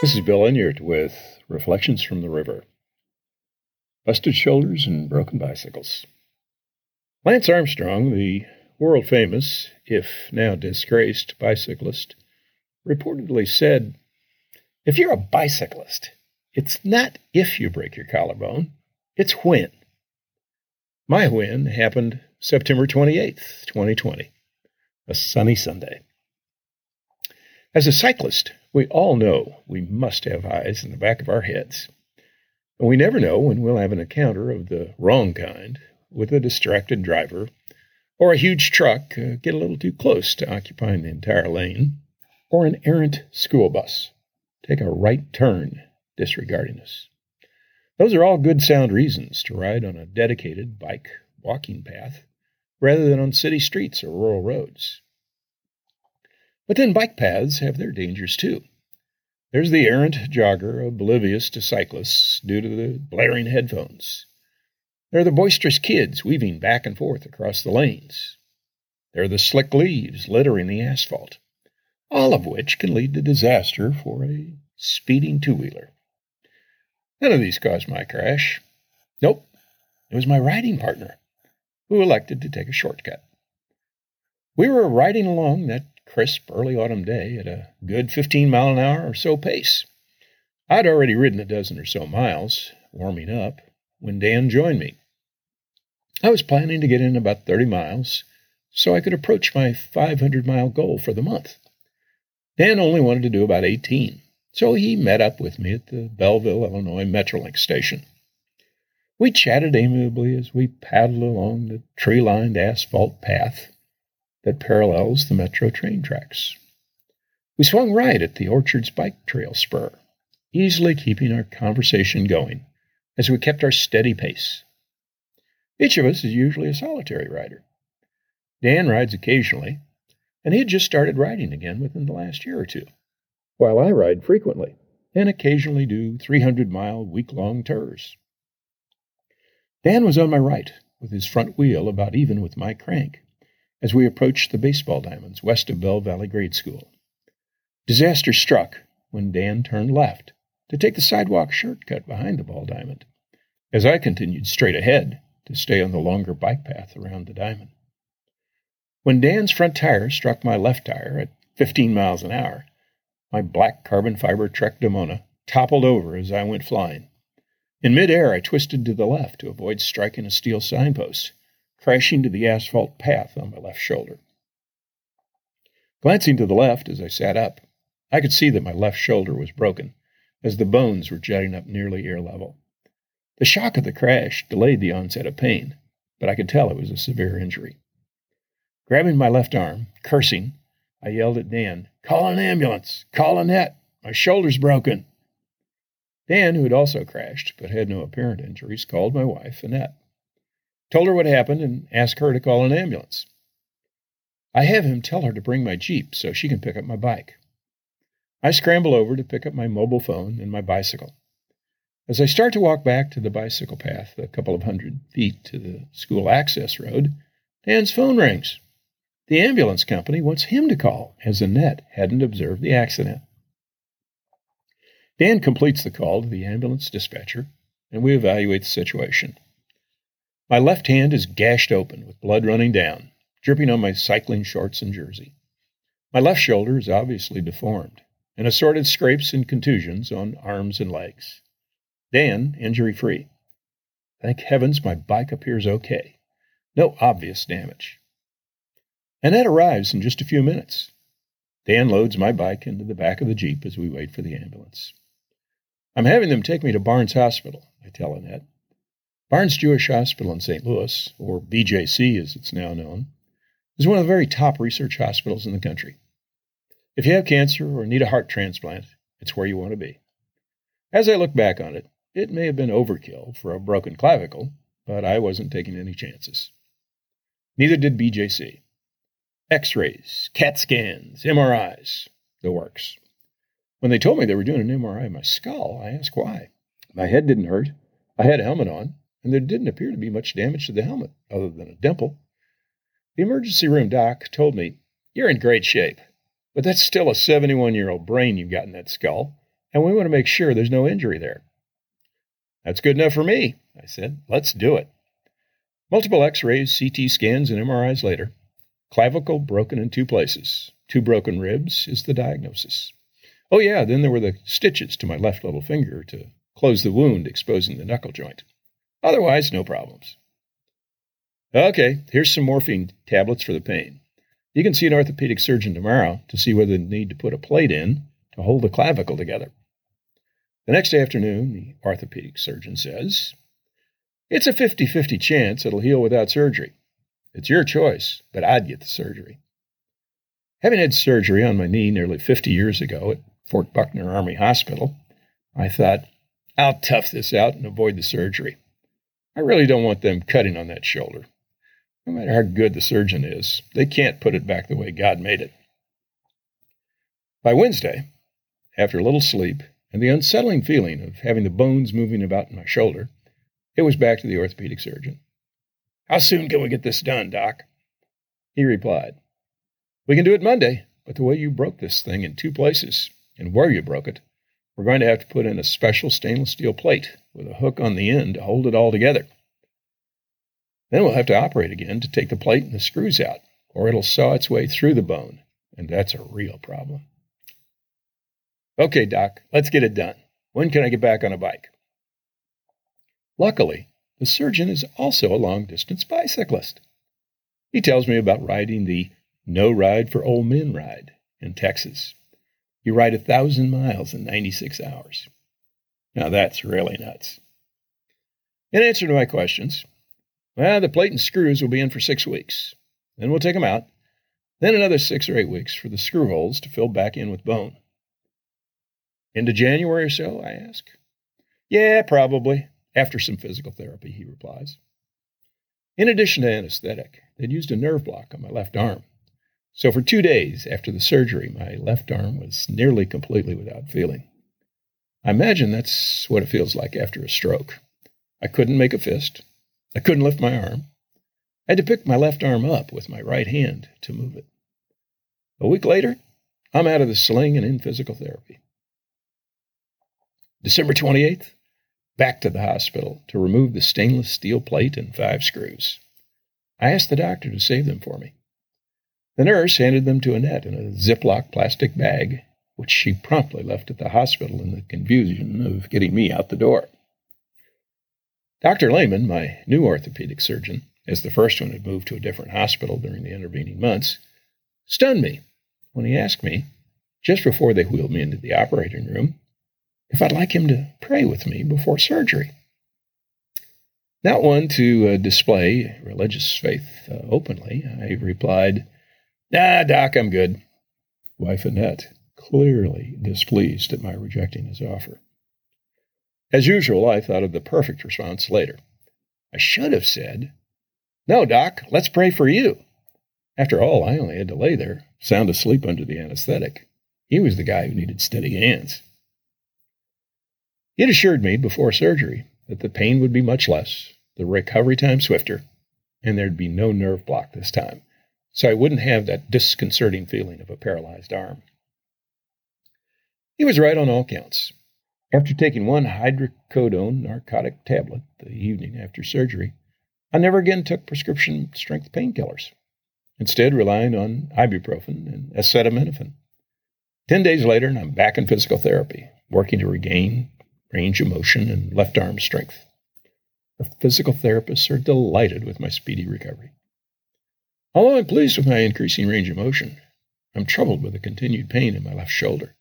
This is Bill Enyart with Reflections from the River. Busted shoulders and broken bicycles. Lance Armstrong, the world famous, if now disgraced, bicyclist, reportedly said, If you're a bicyclist, it's not if you break your collarbone, it's when. My when happened September 28th, 2020, a sunny Sunday. As a cyclist, we all know we must have eyes in the back of our heads. And we never know when we'll have an encounter of the wrong kind with a distracted driver or a huge truck uh, get a little too close to occupying the entire lane, or an errant school bus take a right turn disregarding us. Those are all good sound reasons to ride on a dedicated bike walking path rather than on city streets or rural roads. But then bike paths have their dangers too. There's the errant jogger, oblivious to cyclists due to the blaring headphones. There are the boisterous kids weaving back and forth across the lanes. There are the slick leaves littering the asphalt, all of which can lead to disaster for a speeding two wheeler. None of these caused my crash. Nope, it was my riding partner who elected to take a shortcut. We were riding along that crisp early autumn day at a good 15 mile an hour or so pace. I'd already ridden a dozen or so miles, warming up, when Dan joined me. I was planning to get in about 30 miles so I could approach my 500 mile goal for the month. Dan only wanted to do about 18, so he met up with me at the Belleville, Illinois Metrolink station. We chatted amiably as we paddled along the tree lined asphalt path that parallels the metro train tracks. We swung right at the Orchards bike trail spur, easily keeping our conversation going as we kept our steady pace. Each of us is usually a solitary rider. Dan rides occasionally, and he had just started riding again within the last year or two, while I ride frequently and occasionally do 300 mile week long tours. Dan was on my right, with his front wheel about even with my crank, as we approached the baseball diamonds west of Belle Valley Grade School. Disaster struck when Dan turned left to take the sidewalk shortcut behind the ball diamond, as I continued straight ahead to stay on the longer bike path around the diamond. When Dan's front tire struck my left tire at 15 miles an hour, my black carbon fiber Trek Domane toppled over as I went flying. In midair, I twisted to the left to avoid striking a steel signpost crashing to the asphalt path on my left shoulder. Glancing to the left as I sat up, I could see that my left shoulder was broken, as the bones were jutting up nearly ear level. The shock of the crash delayed the onset of pain, but I could tell it was a severe injury. Grabbing my left arm, cursing, I yelled at Dan, Call an ambulance! Call Annette! My shoulder's broken! Dan, who had also crashed but had no apparent injuries, called my wife, Annette told her what happened, and asked her to call an ambulance. I have him tell her to bring my Jeep so she can pick up my bike. I scramble over to pick up my mobile phone and my bicycle. As I start to walk back to the bicycle path, a couple of hundred feet to the school access road, Dan's phone rings. The ambulance company wants him to call, as Annette hadn't observed the accident. Dan completes the call to the ambulance dispatcher, and we evaluate the situation. My left hand is gashed open with blood running down, dripping on my cycling shorts and jersey. My left shoulder is obviously deformed, and assorted scrapes and contusions on arms and legs. Dan, injury free. Thank heavens my bike appears okay. No obvious damage. Annette arrives in just a few minutes. Dan loads my bike into the back of the Jeep as we wait for the ambulance. I'm having them take me to Barnes Hospital, I tell Annette. Barnes Jewish Hospital in St. Louis, or BJC as it's now known, is one of the very top research hospitals in the country. If you have cancer or need a heart transplant, it's where you want to be. As I look back on it, it may have been overkill for a broken clavicle, but I wasn't taking any chances. Neither did BJC. X rays, CAT scans, MRIs, the works. When they told me they were doing an MRI of my skull, I asked why. My head didn't hurt. I had a helmet on and there didn't appear to be much damage to the helmet other than a dimple. The emergency room doc told me, You're in great shape, but that's still a 71 year old brain you've got in that skull, and we want to make sure there's no injury there. That's good enough for me, I said. Let's do it. Multiple x rays, CT scans, and MRIs later. Clavicle broken in two places. Two broken ribs is the diagnosis. Oh, yeah, then there were the stitches to my left little finger to close the wound, exposing the knuckle joint. Otherwise, no problems. Okay, here's some morphine tablets for the pain. You can see an orthopedic surgeon tomorrow to see whether they need to put a plate in to hold the clavicle together. The next afternoon, the orthopedic surgeon says, It's a 50 50 chance it'll heal without surgery. It's your choice, but I'd get the surgery. Having had surgery on my knee nearly 50 years ago at Fort Buckner Army Hospital, I thought, I'll tough this out and avoid the surgery. I really don't want them cutting on that shoulder. No matter how good the surgeon is, they can't put it back the way God made it. By Wednesday, after a little sleep and the unsettling feeling of having the bones moving about in my shoulder, it was back to the orthopedic surgeon. How soon can we get this done, Doc? He replied, We can do it Monday, but the way you broke this thing in two places and where you broke it, we're going to have to put in a special stainless steel plate with a hook on the end to hold it all together. Then we'll have to operate again to take the plate and the screws out, or it'll saw its way through the bone, and that's a real problem. Okay, Doc, let's get it done. When can I get back on a bike? Luckily, the surgeon is also a long distance bicyclist. He tells me about riding the No Ride for Old Men ride in Texas. You ride a thousand miles in 96 hours. Now that's really nuts. In answer to my questions, well, the plate and screws will be in for six weeks. Then we'll take them out. Then another six or eight weeks for the screw holes to fill back in with bone. Into January or so, I ask. Yeah, probably. After some physical therapy, he replies. In addition to anesthetic, they'd used a nerve block on my left arm. So for two days after the surgery, my left arm was nearly completely without feeling. I imagine that's what it feels like after a stroke. I couldn't make a fist. I couldn't lift my arm. I had to pick my left arm up with my right hand to move it. A week later, I'm out of the sling and in physical therapy. December 28th, back to the hospital to remove the stainless steel plate and five screws. I asked the doctor to save them for me. The nurse handed them to Annette in a Ziploc plastic bag, which she promptly left at the hospital in the confusion of getting me out the door. Dr. Lehman, my new orthopedic surgeon, as the first one had moved to a different hospital during the intervening months, stunned me when he asked me, just before they wheeled me into the operating room, if I'd like him to pray with me before surgery. Not one to uh, display religious faith uh, openly, I replied, Nah, Doc, I'm good. Wife Annette, clearly displeased at my rejecting his offer. As usual, I thought of the perfect response later. I should have said, No, Doc, let's pray for you. After all, I only had to lay there, sound asleep under the anesthetic. He was the guy who needed steady hands. He had assured me before surgery that the pain would be much less, the recovery time swifter, and there'd be no nerve block this time, so I wouldn't have that disconcerting feeling of a paralyzed arm. He was right on all counts. After taking one hydrocodone narcotic tablet the evening after surgery, I never again took prescription strength painkillers, instead, relying on ibuprofen and acetaminophen. Ten days later, and I'm back in physical therapy, working to regain range of motion and left arm strength. The physical therapists are delighted with my speedy recovery. Although I'm pleased with my increasing range of motion, I'm troubled with the continued pain in my left shoulder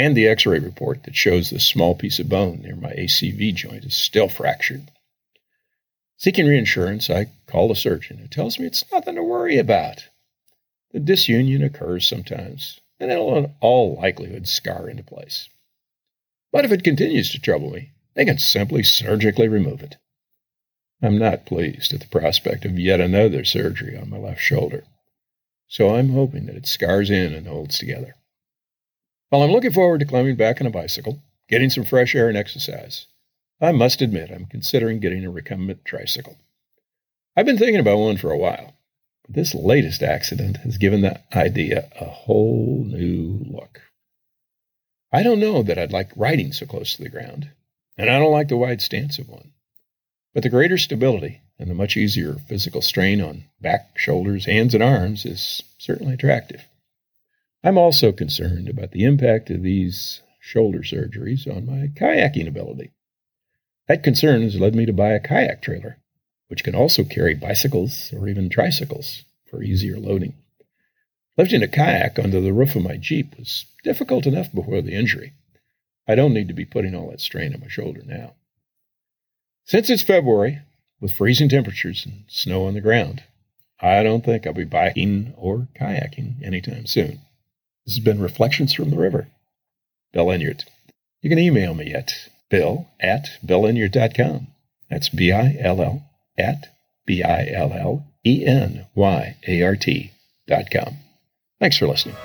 and the x ray report that shows the small piece of bone near my AC joint is still fractured. Seeking reassurance, I call the surgeon, who tells me it's nothing to worry about. The disunion occurs sometimes, and it'll in all likelihood scar into place. But if it continues to trouble me, they can simply surgically remove it. I'm not pleased at the prospect of yet another surgery on my left shoulder, so I'm hoping that it scars in and holds together. While I'm looking forward to climbing back on a bicycle, getting some fresh air and exercise, I must admit I'm considering getting a recumbent tricycle. I've been thinking about one for a while, but this latest accident has given that idea a whole new look. I don't know that I'd like riding so close to the ground, and I don't like the wide stance of one. But the greater stability and the much easier physical strain on back, shoulders, hands, and arms is certainly attractive. I'm also concerned about the impact of these shoulder surgeries on my kayaking ability. That concern has led me to buy a kayak trailer, which can also carry bicycles or even tricycles for easier loading. Lifting a kayak onto the roof of my Jeep was difficult enough before the injury. I don't need to be putting all that strain on my shoulder now. Since it's February, with freezing temperatures and snow on the ground, I don't think I'll be biking or kayaking anytime soon. This has been Reflections from the River. Bill Enyart. You can email me at bill at billenyart.com. That's B I L L at B I L L E N Y A R T dot com. Thanks for listening.